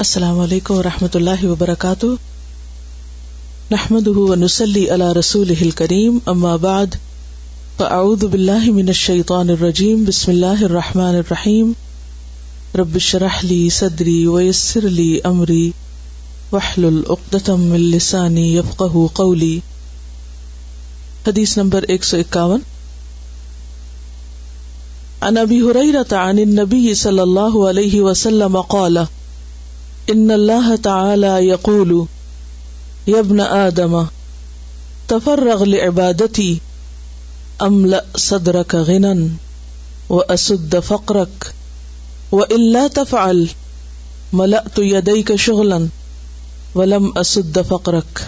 السلام علیکم و رحمۃ اللہ وبرکاتہ۔ نحمد نسلی اللہ رسول کریم اما بعد، فاعوذ باللہ من الشیطان الرجیم، بسم اللہ الرحمٰن الرحیم۔ ربش رحلی صدری ویسر لی امری وحل العقدم السانی یفقہ قولی۔ حدیث نمبر ایک سو اکاون۔ عن ابی حریرت عن النبی صلی اللہ علیہ وسلم قال ان اللہ تعالی یقول یبن آدم، تفرغ لعبادتی، املأ صدرك غنا واسد فقرك والا تفعل، ملأت يديك شغلا ولم اسد فقرك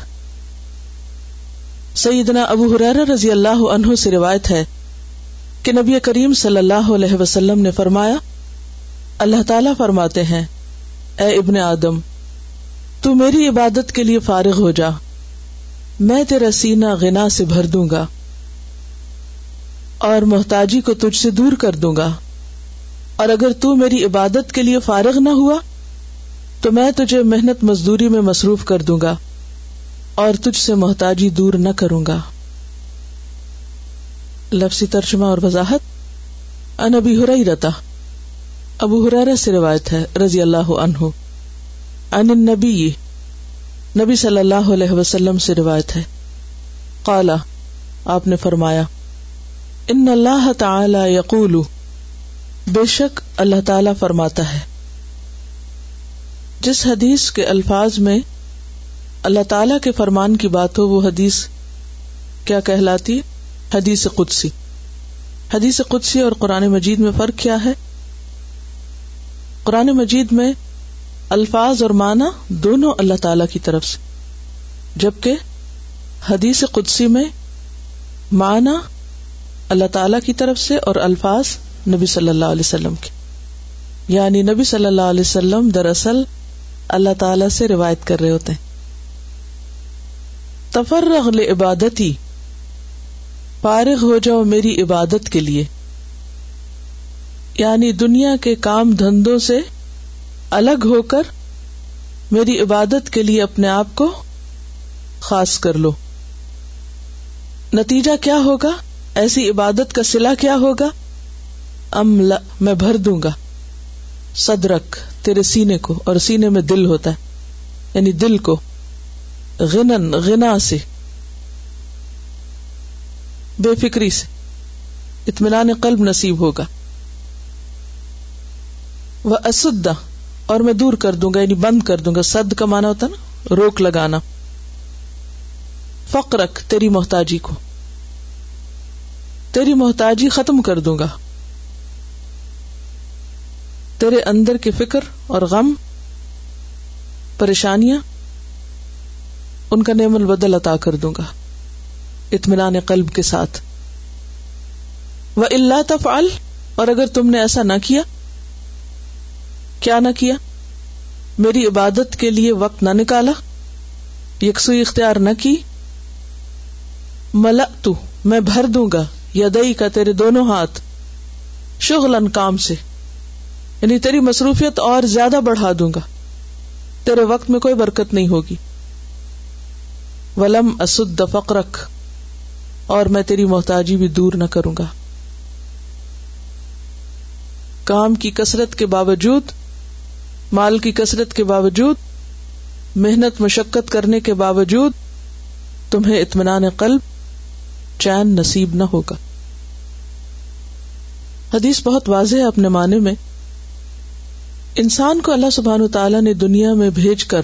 سیدنا ابو حرار رضی اللہ عنہ سے روایت ہے کہ نبی کریم صلی اللہ علیہ وسلم نے فرمایا، اللہ تعالی فرماتے ہیں اے ابن آدم، تو میری عبادت کے لیے فارغ ہو جا، میں تیرا سینا غنا سے بھر دوں گا، اور محتاجی کو تجھ سے دور کر دوں گا۔ اور اگر تو میری عبادت کے لیے فارغ نہ ہوا، تو میں تجھے محنت مزدوری میں مصروف کر دوں گا، اور تجھ سے محتاجی دور نہ کروں گا۔ لفظی ترجمہ اور وضاحت انبی ہو رہی رہتا ابو حرار سے روایت ہے، رضی اللہ عنہ۔ عن النبی، نبی صلی اللہ علیہ وسلم سے روایت ہے۔ قالا آپ نے فرمایا، ان اللہ تعالی یقول، بے شک اللہ تعالی فرماتا ہے۔ جس حدیث کے الفاظ میں اللہ تعالی کے فرمان کی بات ہو، وہ حدیث کیا کہلاتی حدیث قدسی۔ حدیث قدسی اور قرآن مجید میں فرق کیا ہے؟ قرآن مجید میں الفاظ اور معنی دونوں اللہ تعالی کی طرف سے، جبکہ حدیث قدسی میں معنی اللہ تعالی کی طرف سے اور الفاظ نبی صلی اللہ علیہ وسلم کے۔ یعنی نبی صلی اللہ علیہ وسلم دراصل اللہ تعالی سے روایت کر رہے ہوتے ہیں۔ تفرغ عبادتی فارغ ہو جاؤ میری عبادت کے لیے۔ یعنی دنیا کے کام دھندوں سے الگ ہو کر میری عبادت کے لیے اپنے آپ کو خاص کر لو۔ نتیجہ کیا ہوگا؟ ایسی عبادت کا سلا کیا ہوگا؟ ام میں بھر دوں گا۔ صدرک تیرے سینے کو، اور سینے میں دل ہوتا ہے۔ یعنی دل کو۔ غنن، غنا سے۔ بے فکری سے۔ اطمینان قلب نصیب ہوگا۔ وہ اسدا اور میں دور کر دوں گا یعنی بند کر دوں گا۔ سد کا مانا ہوتا نا؟ روک لگانا۔ فقرک، تیری محتاجی کو۔ تیری محتاجی ختم کر دوں گا۔ تیرے اندر کی فکر اور غم، پریشانیاں، ان کا نعم البدل عطا کر دوں گا۔ اطمینان قلب کے ساتھ۔ وہ اللہ تفعل، اور اگر تم نے ایسا نہ کیا کیا نہ کیا؟ میری عبادت کے لیے وقت نہ نکالا؟ یکسوئی اختیار نہ کی؟ ملا تو میں بھر دوں گا یا دئی کا تیرے دونوں ہاتھ شغل کام سے۔ یعنی تیری مصروفیت اور زیادہ بڑھا دوں گا۔ تیرے وقت میں کوئی برکت نہیں ہوگی۔ ولم اسد فقرک، اور میں تیری محتاجی بھی دور نہ کروں گا۔ کام کی کثرت کے باوجود مال کی کثرت کے باوجود، محنت، مشقت کرنے کے باوجود تمہیں اطمینان قلب چین نصیب نہ ہوگا۔ حدیث بہت واضح ہے اپنے معنی میں۔ انسان کو اللہ سبحان تعالیٰ نے دنیا میں بھیج کر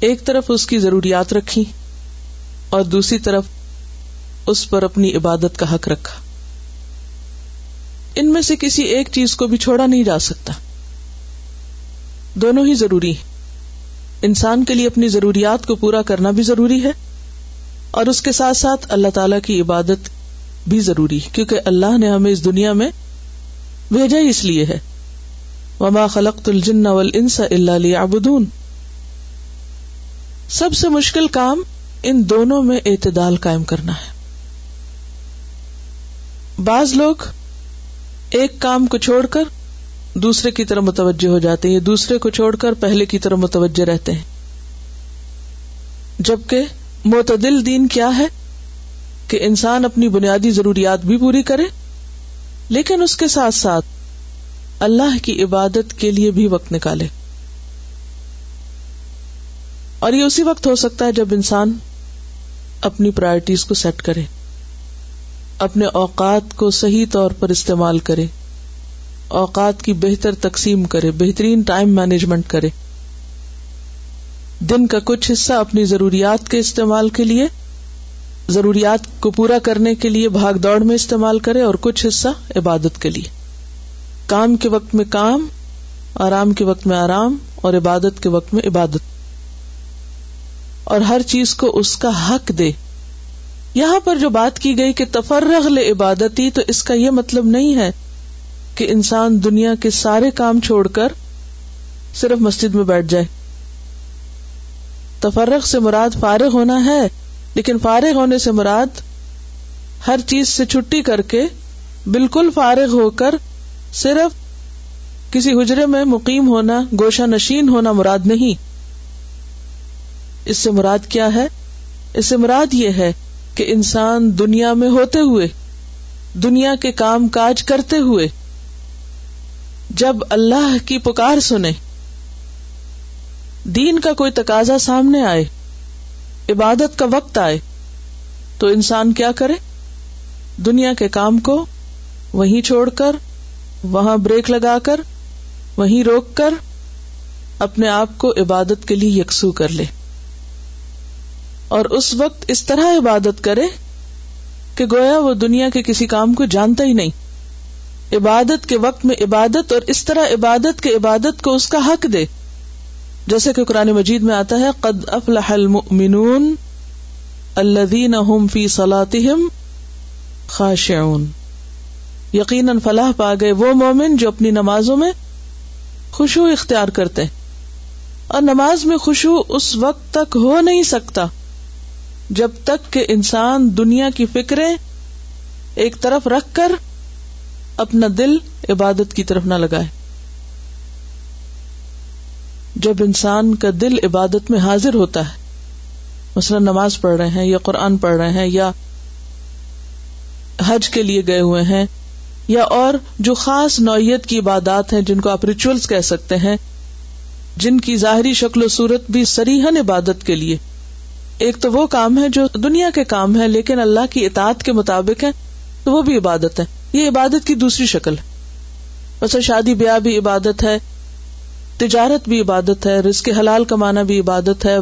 ایک طرف اس کی ضروریات رکھی اور دوسری طرف اس پر اپنی عبادت کا حق رکھا۔ ان میں سے کسی ایک چیز کو بھی چھوڑا نہیں جا سکتا۔ دونوں ہی ضروری انسان کے لیے اپنی ضروریات کو پورا کرنا بھی ضروری ہے اور اس کے ساتھ ساتھ اللہ تعالی کی عبادت بھی ضروری کیونکہ اللہ نے ہمیں اس دنیا میں بھیجا ہی اس لیے ہے۔ وما خلق الجن والانس الا ليعبدون۔ سب سے مشکل کام ان دونوں میں اعتدال قائم کرنا ہے۔ بعض لوگ ایک کام کو چھوڑ کر دوسرے کی طرف متوجہ ہو جاتے ہیں، یہ دوسرے کو چھوڑ کر پہلے کی طرف متوجہ رہتے ہیں۔ جبکہ معتدل دین کیا ہے؟ کہ انسان اپنی بنیادی ضروریات بھی پوری کرے، لیکن اس کے ساتھ ساتھ اللہ کی عبادت کے لیے بھی وقت نکالے۔ اور یہ اسی وقت ہو سکتا ہے جب انسان اپنی پرائرٹیز کو سیٹ کرے، اپنے اوقات کو صحیح طور پر استعمال کرے۔ اوقات کی بہتر تقسیم کرے، بہترین ٹائم مینجمنٹ کرے۔ دن کا کچھ حصہ اپنی ضروریات کے استعمال کے لیے، ضروریات کو پورا کرنے کے لیے بھاگ دوڑ میں استعمال کرے اور کچھ حصہ عبادت کے لیے۔ کام کے وقت میں کام، آرام کے وقت میں آرام اور عبادت کے وقت میں عبادت۔ اور ہر چیز کو اس کا حق دے۔ یہاں پر جو بات کی گئی کہ تفرغ لے عبادتی تو اس کا یہ مطلب نہیں ہے کہ انسان دنیا کے سارے کام چھوڑ کر صرف مسجد میں بیٹھ جائے۔ تفرغ سے مراد فارغ ہونا ہے، لیکن فارغ ہونے سے مراد ہر چیز سے چھٹی کر کے بالکل فارغ ہو کر صرف کسی حجرے میں مقیم ہونا، گوشہ نشین ہونا مراد نہیں۔ اس سے مراد کیا ہے؟ اس سے مراد یہ ہے کہ انسان دنیا میں ہوتے ہوئے، دنیا کے کام کاج کرتے ہوئے جب اللہ کی پکار سنے، دین کا کوئی تقاضا سامنے آئے، عبادت کا وقت آئے، تو انسان کیا کرے؟ دنیا کے کام کو وہیں چھوڑ کر، وہاں بریک لگا کر، وہیں روک کر، اپنے آپ کو عبادت کے لیے یکسو کر لے۔ اور اس وقت اس طرح عبادت کرے کہ گویا وہ دنیا کے کسی کام کو جانتا ہی نہیں۔ عبادت کے وقت میں عبادت اور اس طرح عبادت کے عبادت کو اس کا حق دے۔ جیسے کہ قرآن مجید میں آتا ہے، قد افلح المؤمنون الذین هم فی صلاتهم خاشعون۔ یقیناً فلاح پا گئے وہ مومن جو اپنی نمازوں میں خوشبو اختیار کرتے اور نماز میں خوشبو اس وقت تک ہو نہیں سکتا جب تک کہ انسان دنیا کی فکریں ایک طرف رکھ کر اپنا دل عبادت کی طرف نہ لگائے۔ جب انسان کا دل عبادت میں حاضر ہوتا ہے، مثلاً نماز پڑھ رہے ہیں یا قرآن پڑھ رہے ہیں یا حج کے لیے گئے ہوئے ہیں یا اور جو خاص نوعیت کی عبادات ہیں جن کو آپ ریچولس کہہ سکتے ہیں، جن کی ظاہری شکل و صورت بھی سریحن عبادت کے لیے۔ ایک تو وہ کام ہے جو دنیا کے کام ہے، لیکن اللہ کی اطاعت کے مطابق ہے، تو وہ بھی عبادت ہے۔ یہ عبادت کی دوسری شکل ہے۔ شادی بیاہ بھی عبادت ہے، تجارت بھی عبادت ہے، رزق حلال کمانا بھی عبادت ہے،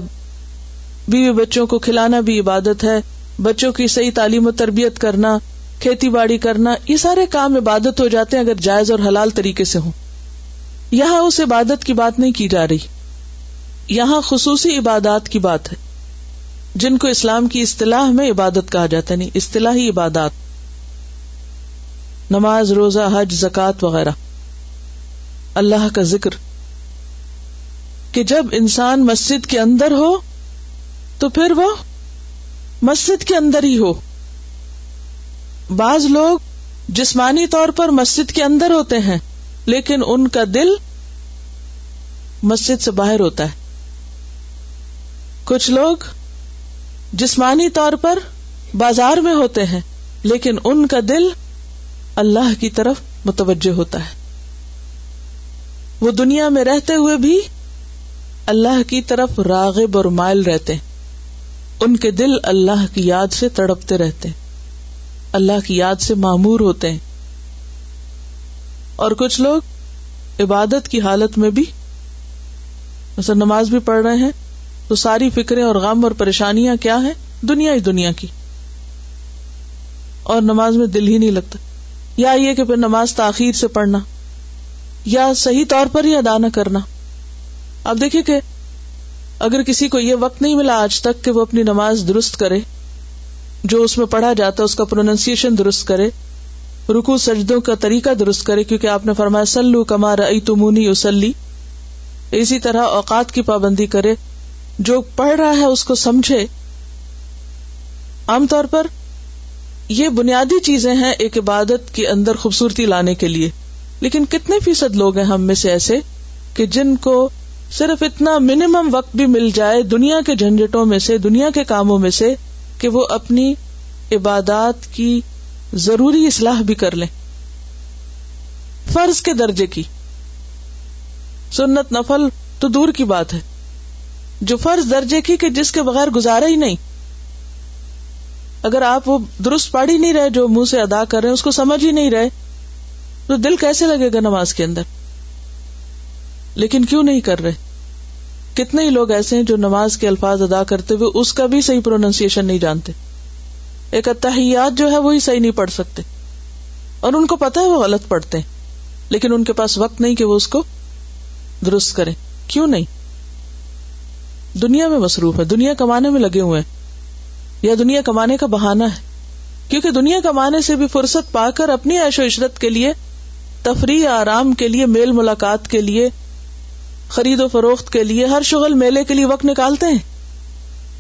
بیوی بچوں کو کھلانا بھی عبادت ہے، بچوں کی صحیح تعلیم و تربیت کرنا، کھیتی باڑی کرنا، یہ سارے کام عبادت ہو جاتے ہیں اگر جائز اور حلال طریقے سے ہوں۔ یہاں اس عبادت کی بات نہیں کی جا رہی۔ یہاں خصوصی عبادات کی بات ہے۔ جن کو اسلام کی اصطلاح میں عبادت کہا جاتا ہے نہیں اصطلاحی عبادات۔ نماز، روزہ، حج زکات وغیرہ۔ اللہ کا ذکر۔ کہ جب انسان مسجد کے اندر ہو، تو پھر وہ مسجد کے اندر ہی ہو۔ بعض لوگ جسمانی طور پر مسجد کے اندر ہوتے ہیں، لیکن ان کا دل مسجد سے باہر ہوتا ہے۔ کچھ لوگ جسمانی طور پر بازار میں ہوتے ہیں، لیکن ان کا دل اللہ کی طرف متوجہ ہوتا ہے۔ وہ دنیا میں رہتے ہوئے بھی اللہ کی طرف راغب اور مائل رہتے ہیں۔ ان کے دل اللہ کی یاد سے تڑپتے رہتے ہیں۔ اللہ کی یاد سے معمور ہوتے ہیں۔ اور کچھ لوگ عبادت کی حالت میں بھی مثلا نماز بھی پڑھ رہے ہیں تو ساری فکریں اور غم اور پریشانیاں کیا ہیں؟ دنیا ہی دنیا کی۔ اور نماز میں دل ہی نہیں لگتا۔ یا یہ کہ پھر نماز تاخیر سے پڑھنا، یا صحیح طور پر ہی ادا نہ کرنا۔ اب دیکھیے کہ اگر کسی کو یہ وقت نہیں ملا آج تک کہ وہ اپنی نماز درست کرے، جو اس میں پڑھا جاتا ہے اس کا پروننسیشن درست کرے رکو سجدوں کا طریقہ درست کرے، کیونکہ آپ نے فرمایا سلو کمار ائی تمونی اسلی اسی طرح اوقات کی پابندی کرے، جو پڑھ رہا ہے اس کو سمجھے۔ عام طور پر یہ بنیادی چیزیں ہیں ایک عبادت کے اندر خوبصورتی لانے کے لیے۔ لیکن کتنے فیصد لوگ ہیں ہم میں سے ایسے کہ جن کو صرف اتنا منیمم وقت بھی مل جائے دنیا کے جھنجٹوں میں سے، دنیا کے کاموں میں سے، کہ وہ اپنی عبادات کی ضروری اصلاح بھی کر لیں۔ فرض کے درجے کی۔ سنت نفل تو دور کی بات ہے۔ جو فرض درجے کی کہ جس کے بغیر گزارا ہی نہیں اگر آپ وہ درست پڑھ ہی نہیں رہے جو منہ سے ادا کر رہے اس کو سمجھ ہی نہیں رہے، تو دل کیسے لگے گا نماز کے اندر؟ لیکن کیوں نہیں کر رہے؟ کتنے ہی لوگ ایسے ہیں جو نماز کے الفاظ ادا کرتے ہوئے اس کا بھی صحیح پروننسیشن نہیں جانتے۔ ایک اتحیات جو ہے، وہی صحیح نہیں پڑھ سکتے۔ اور ان کو پتا ہے وہ غلط پڑھتے ہیں، لیکن ان کے پاس وقت نہیں کہ وہ اس کو درست کریں۔ کیوں نہیں؟ دنیا میں مصروف ہے دنیا کمانے میں لگے ہوئے ہیں۔ یا دنیا کمانے کا بہانا ہے۔ کیونکہ دنیا کمانے سے بھی فرصت پا کر اپنی عیش و عشرت کے لیے، تفریح آرام کے لیے، میل ملاقات کے لیے، خرید و فروخت کے لیے ہر شغل میلے کے لیے وقت نکالتے ہیں۔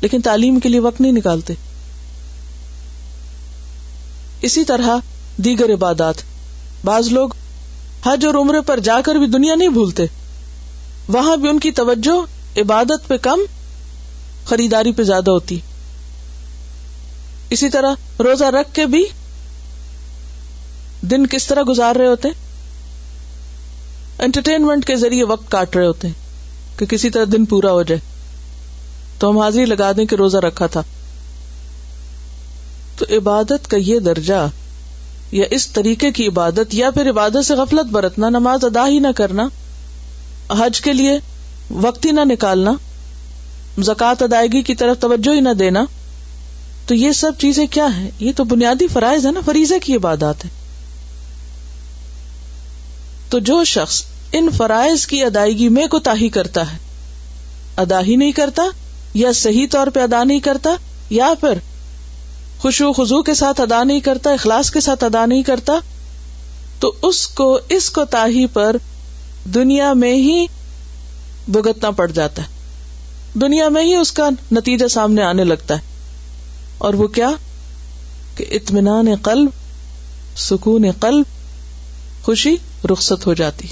لیکن تعلیم کے لیے وقت نہیں نکالتے۔ اسی طرح دیگر عبادات۔ بعض لوگ حج اور عمرے پر جا کر بھی دنیا نہیں بھولتے۔ وہاں بھی ان کی توجہ عبادت پہ کم، خریداری پہ زیادہ ہوتی۔ اسی طرح روزہ رکھ کے بھی دن کس طرح گزار رہے ہوتے؟ انٹرٹینمنٹ کے ذریعے وقت کاٹ رہے ہوتے ہیں کہ کسی طرح دن پورا ہو جائے۔ تو ہم حاضری لگا دیں کہ روزہ رکھا تھا۔ تو عبادت کا یہ درجہ یا اس طریقے کی عبادت یا پھر عبادت سے غفلت برتنا، نماز ادا ہی نہ کرنا، حج کے لیے وقت ہی نہ نکالنا، زکوٰۃ ادائیگی کی طرف توجہ ہی نہ دینا تو یہ سب چیزیں کیا ہیں؟ یہ تو بنیادی فرائض ہے نا، فریضے کی عبادات ہے تو جو شخص ان فرائض کی ادائیگی میں کوتاہی کرتا ہے ادا ہی نہیں کرتا، یا صحیح طور پہ ادا نہیں کرتا، یا پھر خوشو خزو کے ساتھ ادا نہیں کرتا، اخلاص کے ساتھ ادا نہیں کرتا، تو اس کو اس کو تاہی پر دنیا میں ہی بھگتنا پڑ جاتا ہے۔ دنیا میں ہی اس کا نتیجہ سامنے آنے لگتا ہے۔ اور وہ کیا کہ اطمینان قلب، سکون قلب، خوشی رخصت ہو جاتی۔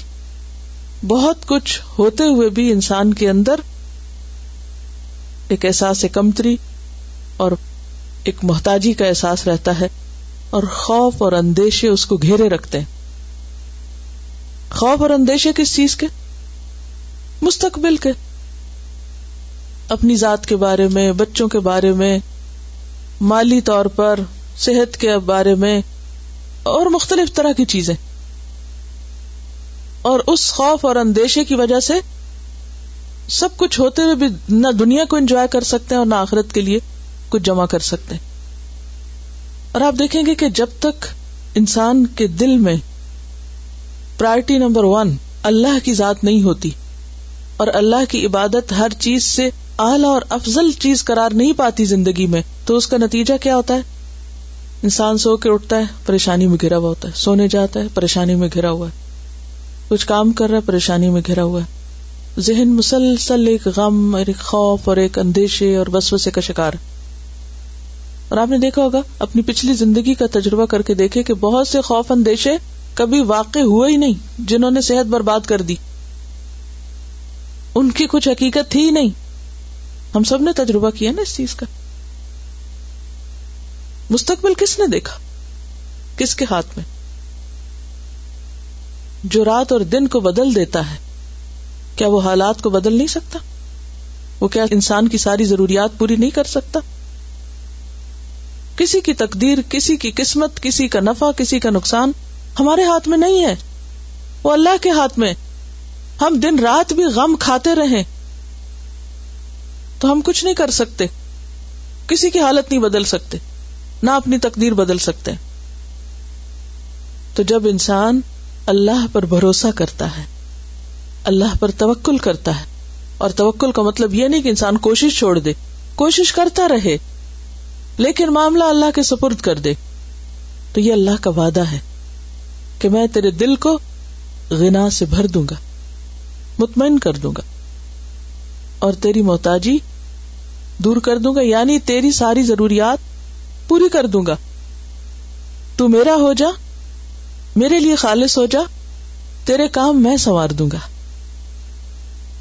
بہت کچھ ہوتے ہوئے بھی انسان کے اندر ایک احساس کمتری اور ایک محتاجی کا احساس رہتا ہے اور خوف اور اندیشے اس کو گھیرے رکھتے ہیں۔ خوف اور اندیشے کس چیز کے؟ مستقبل کے۔ اپنی ذات کے بارے میں، بچوں کے بارے میں مالی طور پر صحت کے بارے میں اور مختلف طرح کی چیزیں۔ اور اس خوف اور اندیشے کی وجہ سے سب کچھ ہوتے ہوئے بھی نہ دنیا کو انجوائے کر سکتے ہیں اور نہ آخرت کے لیے کچھ جمع کر سکتے ہیں۔ اور آپ دیکھیں گے کہ جب تک انسان کے دل میں پرائرٹی نمبر ون اللہ کی ذات نہیں ہوتی اور اللہ کی عبادت ہر چیز سے اعلی اور افضل چیز قرار نہیں پاتی زندگی میں، تو اس کا نتیجہ کیا ہوتا ہے؟ انسان سو کے اٹھتا ہے، پریشانی میں گھرا ہوا ہوتا ہے، سونے جاتا ہے، پریشانی میں گھرا ہوا ہے۔ کچھ کام کر رہا ہے، پریشانی میں گھرا ہوا ہے۔ ذہن مسلسل ایک غم اور ایک خوف اور ایک اندیشے اور بسوسے کا شکار اور آپ نے دیکھا ہوگا، اپنی پچھلی زندگی کا تجربہ کر کے دیکھے کہ بہت سے خوف اندیشے کبھی واقع ہوئے ہی نہیں، جنہوں نے صحت برباد کر دی۔ ان کی کچھ حقیقت تھی نہیں۔ ہم سب نے تجربہ کیا نا اس چیز کا۔ مستقبل کس نے دیکھا؟ کس کے ہاتھ میں؟ جو رات اور دن کو بدل دیتا ہے، کیا وہ حالات کو بدل نہیں سکتا؟ وہ کیا انسان کی ساری ضروریات پوری نہیں کر سکتا؟ کسی کی تقدیر، کسی کی قسمت، کسی کا نفع، کسی کا نقصان ہمارے ہاتھ میں نہیں ہے۔ وہ اللہ کے ہاتھ میں۔ ہم دن رات بھی غم کھاتے رہیں۔ تو ہم کچھ نہیں کر سکتے۔ کسی کی حالت نہیں بدل سکتے، نہ اپنی تقدیر بدل سکتے۔ تو جب انسان اللہ پر بھروسہ کرتا ہے، اللہ پر توکل کرتا ہے، اور توکل کا مطلب یہ نہیں کہ انسان کوشش چھوڑ دے، کوشش کرتا رہے، لیکن معاملہ اللہ کے سپرد کر دے، تو یہ اللہ کا وعدہ ہے کہ میں تیرے دل کو غنا سے بھر دوں گا، مطمئن کر دوں گا۔ اور تیری محتاجی دور کر دوں گا یعنی تیری ساری ضروریات پوری کر دوں گا۔ تو میرا ہو جا، میرے لیے خالص ہو جا، تیرے کام میں سنوار دوں گا۔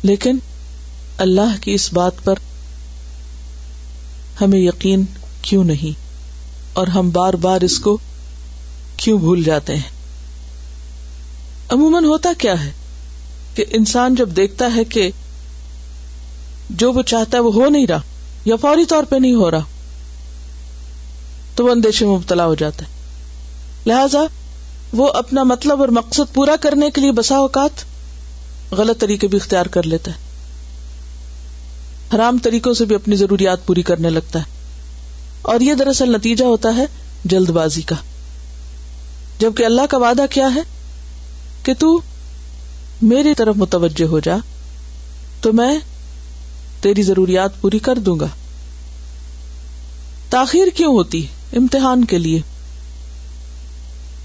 لیکن اللہ کی اس بات پر ہمیں یقین کیوں نہیں؟ اور ہم بار بار اس کو کیوں بھول جاتے ہیں؟ عموماً ہوتا کیا ہے کہ انسان جب دیکھتا ہے کہ جو وہ چاہتا ہے وہ ہو نہیں رہا یا فوری طور پہ نہیں ہو رہا تو وہ اندیشے میں مبتلا ہو جاتا ہے۔ لہذا وہ اپنا مطلب اور مقصد پورا کرنے کے لیے بسا اوقات غلط طریقے بھی اختیار کر لیتا ہے۔ حرام طریقوں سے بھی اپنی ضروریات پوری کرنے لگتا ہے۔ اور یہ دراصل نتیجہ ہوتا ہے جلد بازی کا۔ جبکہ اللہ کا وعدہ کیا ہے کہ تو میری طرف متوجہ ہو جا، تو میں تیری ضروریات پوری کر دوں گا۔ تاخیر کیوں ہوتی؟ امتحان کے لیے۔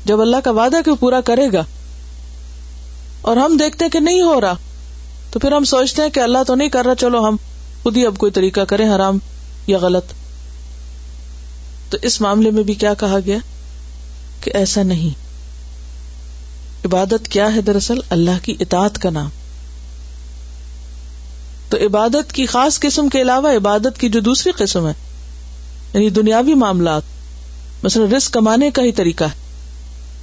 جب اللہ کا وعدہ کیوں پورا کرے گا؟ اور ہم دیکھتے کہ نہیں ہو رہا، تو پھر ہم سوچتے ہیں کہ اللہ تو نہیں کر رہا، چلو ہم خود ہی اب کوئی طریقہ کریں، حرام یا غلط۔ تو اس معاملے میں بھی کیا کہا گیا؟ کہ ایسا نہیں۔ عبادت کیا ہے دراصل؟ اللہ کی اطاعت کا نام۔ تو عبادت کی خاص قسم کے علاوہ عبادت کی جو دوسری قسم ہے یعنی دنیاوی معاملات، مثلا رسک کمانے کا ہی طریقہ ہے۔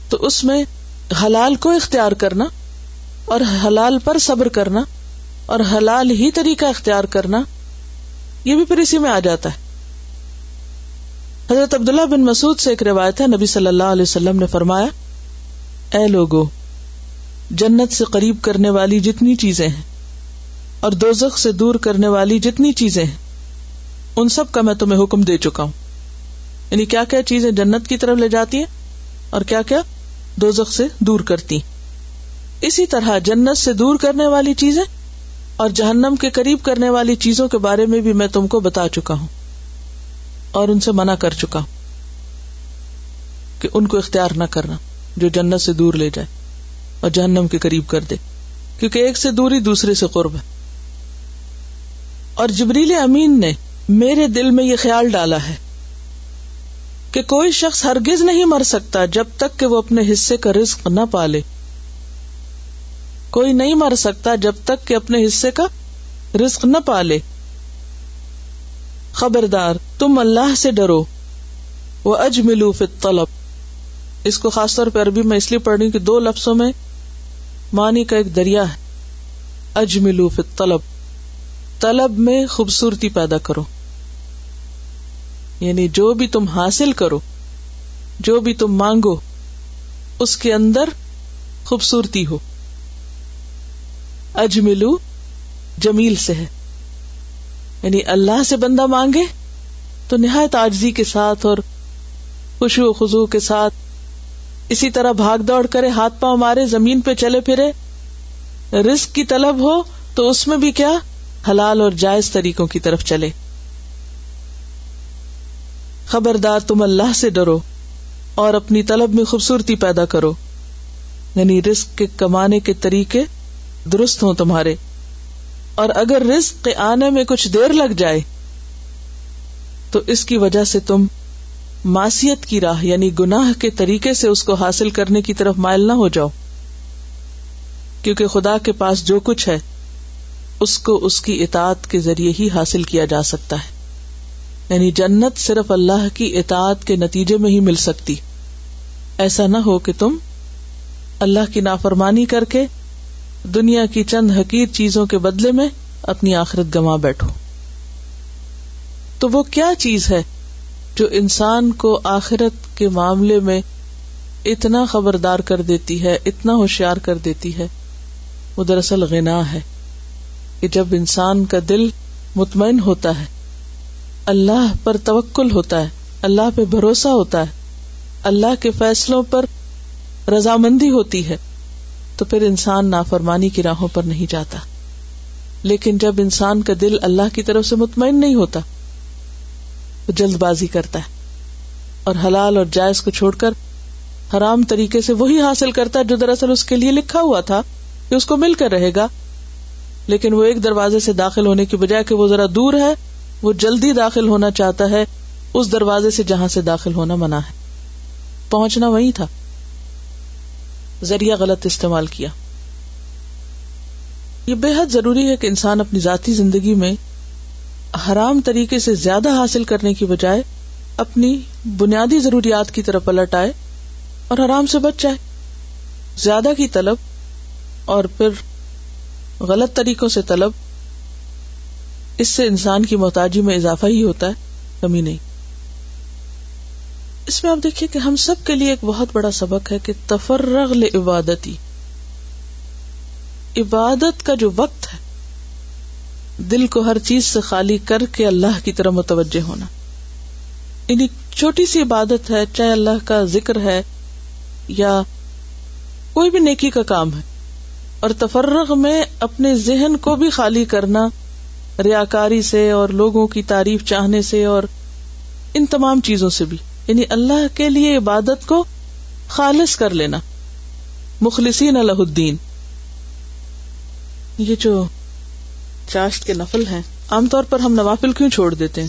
تو اس میں حلال کو اختیار کرنا اور حلال پر صبر کرنا اور حلال ہی طریقہ اختیار کرنا، یہ بھی پھر اسی میں آ جاتا ہے۔ حضرت عبداللہ بن مسعود سے ایک روایت ہے، نبی صلی اللہ علیہ وسلم نے فرمایا، اے لوگو، جنت سے قریب کرنے والی جتنی چیزیں ہیں اور دوزخ سے دور کرنے والی جتنی چیزیں ہیں، ان سب کا میں تمہیں حکم دے چکا ہوں۔ یعنی کیا کیا چیزیں جنت کی طرف لے جاتی ہیں اور کیا کیا دوزخ سے دور کرتی اسی طرح جنت سے دور کرنے والی چیزیں اور جہنم کے قریب کرنے والی چیزوں کے بارے میں بھی میں تم کو بتا چکا ہوں۔ اور ان سے منع کر چکا ہوں کہ ان کو اختیار نہ کرنا، جو جنت سے دور لے جائے اور جہنم کے قریب کر دے۔ کیونکہ ایک سے دوری دوسرے سے قرب ہے۔ اور جبریل امین نے میرے دل میں یہ خیال ڈالا ہے کہ کوئی شخص ہرگز نہیں مر سکتا جب تک کہ وہ اپنے حصے کا رزق نہ پالے۔ کوئی نہیں مر سکتا جب تک کہ اپنے حصے کا رزق نہ پالے۔ خبردار، تم اللہ سے ڈرو۔ وہ اج ملو طلب اس کو خاص طور پہ عربی میں اس لیے پڑھ رہی کہ دو لفظوں میں مانی کا ایک دریا ہے۔ اج ملو طلب طلب میں خوبصورتی پیدا کرو۔ یعنی جو بھی تم حاصل کرو، جو بھی تم مانگو، اس کے اندر خوبصورتی ہو۔ اجملو، جمیل سے ہے۔ یعنی اللہ سے بندہ مانگے تو نہایت آجزی کے ساتھ اور خوشو خزو کے ساتھ اسی طرح بھاگ دوڑ کرے، ہاتھ پاؤں مارے، زمین پہ چلے پھرے۔ رسک کی طلب ہو تو اس میں بھی کیا؟ حلال اور جائز طریقوں کی طرف چلے۔ خبردار تم اللہ سے ڈرو اور اپنی طلب میں خوبصورتی پیدا کرو۔ یعنی رسک کے کمانے کے طریقے درست ہوں تمہارے۔ اور اگر رسک کے آنے میں کچھ دیر لگ جائے، تو اس کی وجہ سے تم معصیت کی راہ یعنی گناہ کے طریقے سے اس کو حاصل کرنے کی طرف مائل نہ ہو جاؤ۔ کیونکہ خدا کے پاس جو کچھ ہے اس کو اس کی اطاعت کے ذریعے ہی حاصل کیا جا سکتا ہے۔ یعنی جنت صرف اللہ کی اطاعت کے نتیجے میں ہی مل سکتی۔ ایسا نہ ہو کہ تم اللہ کی نافرمانی کر کے دنیا کی چند حقیر چیزوں کے بدلے میں اپنی آخرت گما بیٹھو۔ تو وہ کیا چیز ہے جو انسان کو آخرت کے معاملے میں اتنا خبردار کر دیتی ہے، اتنا ہوشیار کر دیتی ہے؟ وہ دراصل غنا ہے۔ کہ جب انسان کا دل مطمئن ہوتا ہے، اللہ پر توکل ہوتا ہے، اللہ پہ بھروسہ ہوتا ہے، اللہ کے فیصلوں پر رضامندی ہوتی ہے، تو پھر انسان نافرمانی کی راہوں پر نہیں جاتا۔ لیکن جب انسان کا دل اللہ کی طرف سے مطمئن نہیں ہوتا تو جلد بازی کرتا ہے اور حلال اور جائز کو چھوڑ کر حرام طریقے سے وہی حاصل کرتا ہے جو دراصل اس کے لیے لکھا ہوا تھا کہ اس کو مل کر رہے گا۔ لیکن وہ ایک دروازے سے داخل ہونے کی بجائے کہ وہ ذرا دور ہے، وہ جلدی داخل ہونا چاہتا ہے، اس دروازے سے جہاں سے داخل ہونا منع ہے۔ پہنچنا وہی تھا۔ ذریعہ غلط استعمال کیا۔ یہ بے حد ضروری ہے کہ انسان اپنی ذاتی زندگی میں حرام طریقے سے زیادہ حاصل کرنے کی بجائے اپنی بنیادی ضروریات کی طرف پلٹ آئے اور حرام سے بچ جائے۔ زیادہ کی طلب اور پھر غلط طریقوں سے طلب، اس سے انسان کی محتاجی میں اضافہ ہی ہوتا ہے، کمی نہیں۔ اس میں آپ دیکھیے کہ ہم سب کے لیے ایک بہت بڑا سبق ہے کہ تفرغ عبادتی عبادت کا جو وقت ہے، دل کو ہر چیز سے خالی کر کے اللہ کی طرح متوجہ ہونا۔ یعنی چھوٹی سی عبادت ہے، چاہے اللہ کا ذکر ہے یا کوئی بھی نیکی کا کام ہے اور تفرغ میں اپنے ذہن کو بھی خالی کرنا، ریاکاری سے اور لوگوں کی تعریف چاہنے سے اور ان تمام چیزوں سے بھی۔ یعنی اللہ کے لیے عبادت کو خالص کر لینا۔ مخلصین اللہ الدین۔ یہ جو چاشت کے نفل ہیں، عام طور پر ہم نوافل کیوں چھوڑ دیتے ہیں؟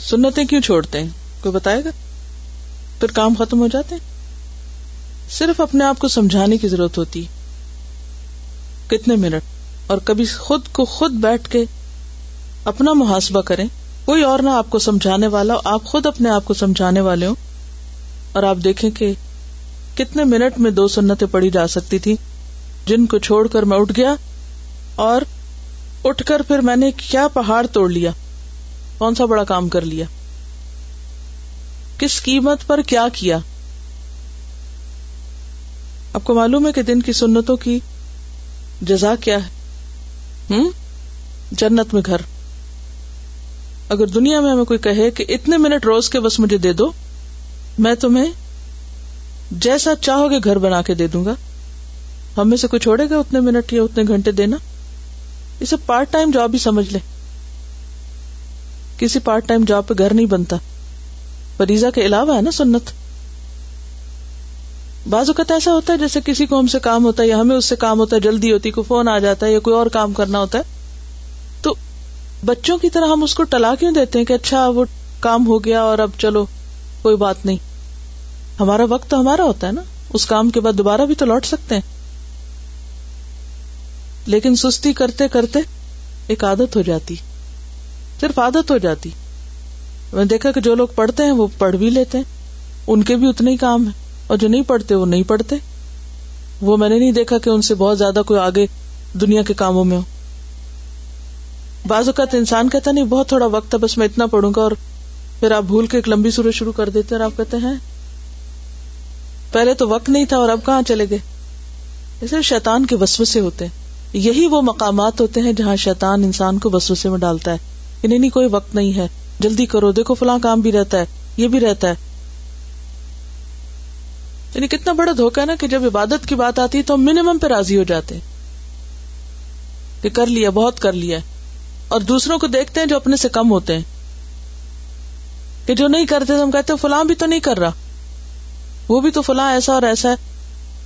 سنتیں کیوں چھوڑتے ہیں؟ کوئی بتائے گا؟ پھر کام ختم ہو جاتے ہیں۔ صرف اپنے آپ کو سمجھانے کی ضرورت ہوتی، کتنے منٹ، اور کبھی خود کو خود بیٹھ کے اپنا محاسبہ کریں۔ کوئی اور نہ آپ کو سمجھانے والا، آپ خود اپنے آپ کو سمجھانے والے ہوں۔ اور آپ دیکھیں کہ کتنے منٹ میں دو سنتیں پڑی جا سکتی تھی جن کو چھوڑ کر میں اٹھ گیا، اور اٹھ کر پھر میں نے کیا پہاڑ توڑ لیا، کون سا بڑا کام کر لیا؟ کس قیمت پر کیا کیا؟ آپ کو معلوم ہے کہ دن کی سنتوں کی جزا کیا ہے؟ ہوں جنت میں گھر۔ اگر دنیا میں ہمیں کوئی کہے کہ اتنے منٹ روز کے بس مجھے دے دو، میں تمہیں جیسا چاہو گے گھر بنا کے دے دوں گا۔ ہم میں سے کوئی چھوڑے گا اتنے منٹ یا اتنے گھنٹے دینا؟ اسے پارٹ ٹائم جاب ہی سمجھ لے۔ کسی پارٹ ٹائم جاب پہ گھر نہیں بنتا۔ فریضا کے علاوہ ہے نا سنت۔ بعض اوقات ایسا ہوتا ہے جیسے کسی کو ہم سے کام ہوتا ہے یا ہمیں اس سے کام ہوتا ہے، جلدی ہوتی، کوئی فون آ جاتا ہے یا کوئی اور کام کرنا ہوتا ہے، تو بچوں کی طرح ہم اس کو ٹلا کیوں دیتے ہیں کہ اچھا وہ کام ہو گیا اور اب چلو، کوئی بات نہیں۔ ہمارا وقت تو ہمارا ہوتا ہے نا۔ اس کام کے بعد دوبارہ بھی تو لوٹ سکتے ہیں۔ لیکن سستی کرتے کرتے ایک عادت ہو جاتی۔ صرف عادت ہو جاتی۔ میں دیکھا کہ جو لوگ پڑھتے ہیں، وہ پڑھ بھی لیتے ہیں۔ ان کے بھی اتنے ہی کام ہے اور جو نہیں پڑھتے وہ نہیں پڑھتے۔ وہ میں نے نہیں دیکھا کہ ان سے بہت زیادہ کوئی آگے دنیا کے کاموں میں ہو۔ بعض اوقات انسان کہتا نہیں، بہت تھوڑا وقت ہے، بس میں اتنا پڑھوں گا اور پھر آپ بھول کے ایک لمبی سورج شروع کر دیتے اور آپ کہتے ہیں ہاں، پہلے تو وقت نہیں تھا اور اب کہاں چلے گئے؟ اسے شیطان کے وسو سے ہوتے ہیں۔ یہی وہ مقامات ہوتے ہیں جہاں شیطان انسان کو وسوسے میں ڈالتا ہے۔ کہ نہیں، کوئی وقت نہیں ہے۔ جلدی کرو، دیکھو فلاں کام بھی رہتا ہے، یہ بھی رہتا ہے۔ یعنی کتنا بڑا دھوکا ہے نا کہ جب عبادت کی بات آتی ہے تو ہم منیمم پہ راضی ہو جاتے کہ کر لیا، بہت کر لیا۔ اور دوسروں کو دیکھتے ہیں جو اپنے سے کم ہوتے ہیں۔ کہ جو نہیں کرتے تو ہم کہتے فلاں بھی تو نہیں کر رہا۔ وہ بھی تو فلاں ایسا اور ایسا ہے۔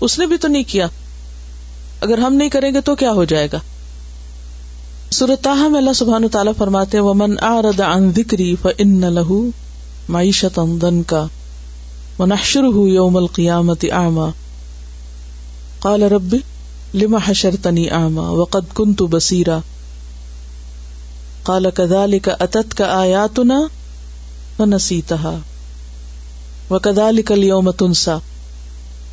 اس نے بھی تو نہیں کیا۔ اگر ہم نہیں کریں گے تو کیا ہو جائے گا؟ سورت میں اللہ سبحان تعالیٰ فرماتے ومن آرد عن ذکری فإن له معیشت کا ونحشره يوم القيامة أعمى. قال ربي لما حشرتني أعمى وقد كنت بصيرا. قال كذلك أتتك آياتنا فنسيتها. وكذلك اليوم تنسى.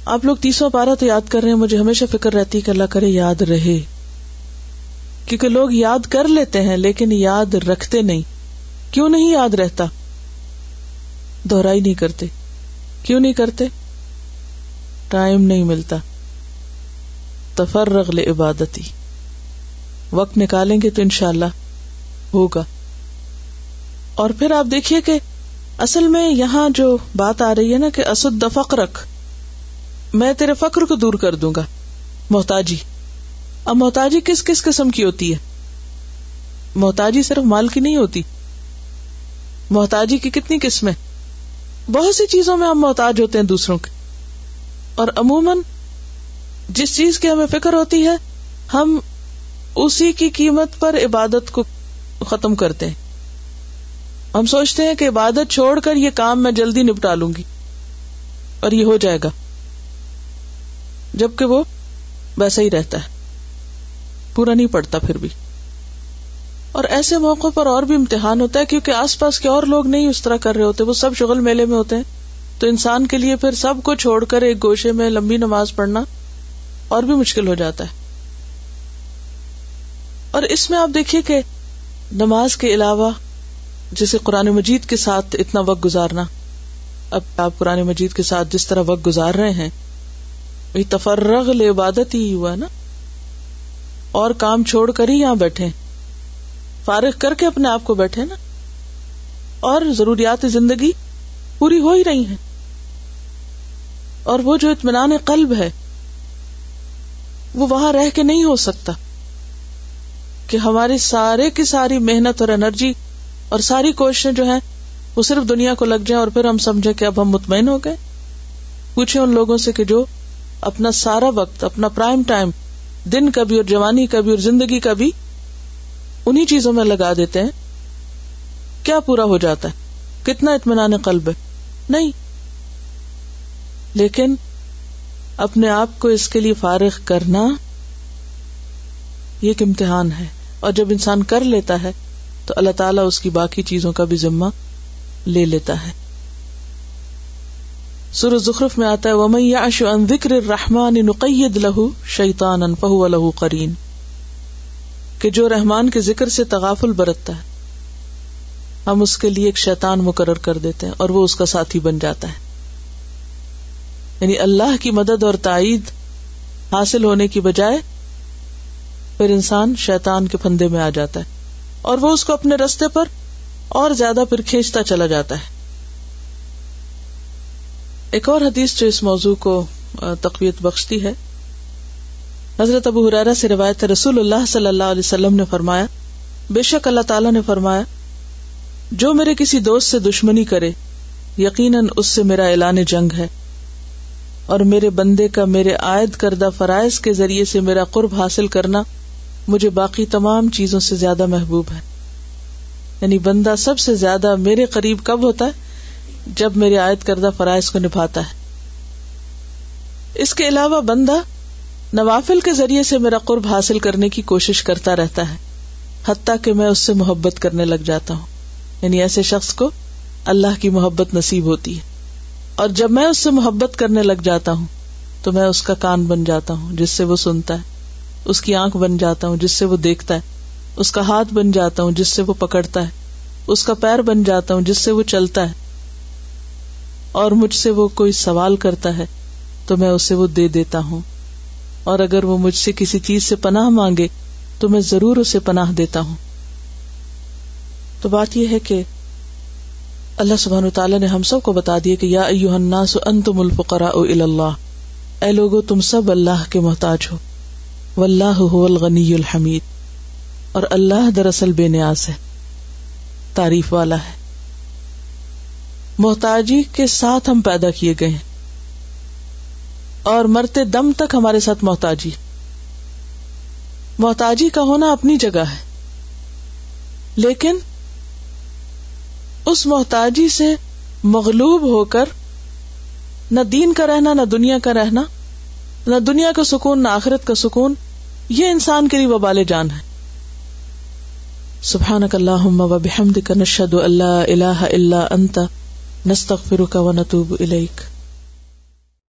آپ لوگ تیسوں پارا تو یاد کر رہے ہیں، مجھے ہمیشہ فکر رہتی کہ اللہ کرے یاد رہے۔ کیونکہ لوگ یاد کر لیتے ہیں لیکن یاد رکھتے نہیں۔ کیوں نہیں یاد رہتا؟ دوہرائی نہیں کرتے۔ کیوں نہیں کرتے؟ ٹائم نہیں ملتا۔ تفرغ عبادتی وقت نکالیں گے تو انشاءاللہ ہوگا۔ اور پھر آپ دیکھیے کہ اصل میں یہاں جو بات آ رہی ہے نا کہ اسد دفق رکھ میں تیرے فخر کو دور کر دوں گا۔ محتاجی۔ اب محتاجی کس کس قسم کی ہوتی ہے؟ محتاجی صرف مال کی نہیں ہوتی۔ محتاجی کی کتنی قسمیں؟ بہت سی چیزوں میں ہم محتاج ہوتے ہیں دوسروں کے۔ اور عموماً جس چیز کی ہمیں فکر ہوتی ہے، ہم اسی کی قیمت پر عبادت کو ختم کرتے ہیں۔ ہم سوچتے ہیں کہ عبادت چھوڑ کر یہ کام میں جلدی نپٹا لوں گی اور یہ ہو جائے گا۔ جبکہ وہ ویسا ہی رہتا ہے۔ پورا نہیں پڑتا پھر بھی۔ اور ایسے موقع پر اور بھی امتحان ہوتا ہے کیونکہ آس پاس کے اور لوگ نہیں اس طرح کر رہے ہوتے، وہ سب شغل میلے میں ہوتے ہیں۔ تو انسان کے لیے پھر سب کو چھوڑ کر ایک گوشے میں لمبی نماز پڑھنا اور بھی مشکل ہو جاتا ہے۔ اور اس میں آپ دیکھیے کہ نماز کے علاوہ جیسے قرآن مجید کے ساتھ اتنا وقت گزارنا، اب آپ قرآن مجید کے ساتھ جس طرح وقت گزار رہے ہیں تفرغ عبادت ہی ہوا نا؟ اور کام چھوڑ کر ہی یہاں بیٹھے فارغ کر کے اپنے آپ کو بیٹھے نا۔ اور ضروریات زندگی پوری ہو ہی رہی ہیں۔ اور وہ جو اطمینان قلب ہے، وہ وہاں رہ کے نہیں ہو سکتا کہ ہماری سارے کی ساری محنت اور انرجی اور ساری کوششیں جو ہیں، وہ صرف دنیا کو لگ جائیں اور پھر ہم سمجھیں کہ اب ہم مطمئن ہو گئے۔ پوچھے ان لوگوں سے کہ جو اپنا سارا وقت، اپنا پرائم ٹائم دن کا بھی اور جوانی کا بھی اور زندگی کا بھی انہیں چیزوں میں لگا دیتے ہیں۔ کیا پورا ہو جاتا ہے؟ کتنا اطمینان قلب ہے؟ نہیں۔ لیکن اپنے آپ کو اس کے لیے فارغ کرنا یہ ایک امتحان ہے۔ اور جب انسان کر لیتا ہے، تو اللہ تعالیٰ اس کی باقی چیزوں کا بھی ذمہ لے لیتا ہے۔ سر ظخرف میں آتا ہے، ومن اشو ان ذکر الرحمن نقید لہو شیطان فہو لہو قرین۔ کہ جو رحمان کے ذکر سے تغافل برتتا ہے، ہم اس کے لیے ایک شیطان مقرر کر دیتے ہیں اور وہ اس کا ساتھی بن جاتا ہے۔ یعنی اللہ کی مدد اور تائید حاصل ہونے کی بجائے پھر انسان شیطان کے پھندے میں آ جاتا ہے اور وہ اس کو اپنے رستے پر اور زیادہ پھر کھینچتا چلا جاتا ہے۔ ایک اور حدیث جو اس موضوع کو تقویت بخشتی ہے حضرت ابو حرارا سے روایت رسول اللہ صلی اللہ علیہ وسلم نے فرمایا، بے شک اللہ تعالیٰ نے فرمایا، جو میرے کسی دوست سے دشمنی کرے، یقیناً اس سے میرا اعلان جنگ ہے۔ اور میرے بندے کا میرے عائد کردہ فرائض کے ذریعے سے میرا قرب حاصل کرنا مجھے باقی تمام چیزوں سے زیادہ محبوب ہے۔ یعنی بندہ سب سے زیادہ میرے قریب کب ہوتا ہے؟ جب میرے عائد کردہ فرائض کو نبھاتا ہے۔ اس کے علاوہ بندہ نوافل کے ذریعے سے میرا قرب حاصل کرنے کی کوشش کرتا رہتا ہے، حتیٰ کہ میں اس سے محبت کرنے لگ جاتا ہوں۔ یعنی ایسے شخص کو اللہ کی محبت نصیب ہوتی ہے۔ اور جب میں اس سے محبت کرنے لگ جاتا ہوں، تو میں اس کا کان بن جاتا ہوں، جس سے وہ سنتا ہے۔ اس کی آنکھ بن جاتا ہوں، جس سے وہ دیکھتا ہے۔ اس کا ہاتھ بن جاتا ہوں، جس سے وہ پکڑتا ہے۔ اس کا پیر بن جاتا ہوں، جس سے وہ چلتا ہے۔ اور مجھ سے وہ کوئی سوال کرتا ہے، تو میں اسے وہ دے دیتا ہوں۔ اور اگر وہ مجھ سے کسی چیز سے پناہ مانگے تو میں ضرور اسے پناہ دیتا ہوں۔ تو بات یہ ہے کہ اللہ سبحان تعالیٰ نے ہم سب کو بتا دیا کہ یا الناس انتم الفقراء الى اللہ۔ اے لوگو، تم سب اللہ کے محتاج ہو۔ واللہ هو الغنی الحمید۔ اور اللہ دراصل بے نیاز ہے، تعریف والا ہے۔ محتاجی کے ساتھ ہم پیدا کیے گئے ہیں۔ اور مرتے دم تک ہمارے ساتھ محتاجی۔ محتاجی کا ہونا اپنی جگہ ہے۔ لیکن اس محتاجی سے مغلوب ہو کر نہ دین کا رہنا، نہ دنیا کا رہنا، نہ دنیا کا سکون، نہ آخرت کا سکون، یہ انسان کے لیے وبال جان ہے۔ سبحان اللہ و بحمد کا نشد اللہ اللہ اللہ انت، نستغفرک و نتوب الیک۔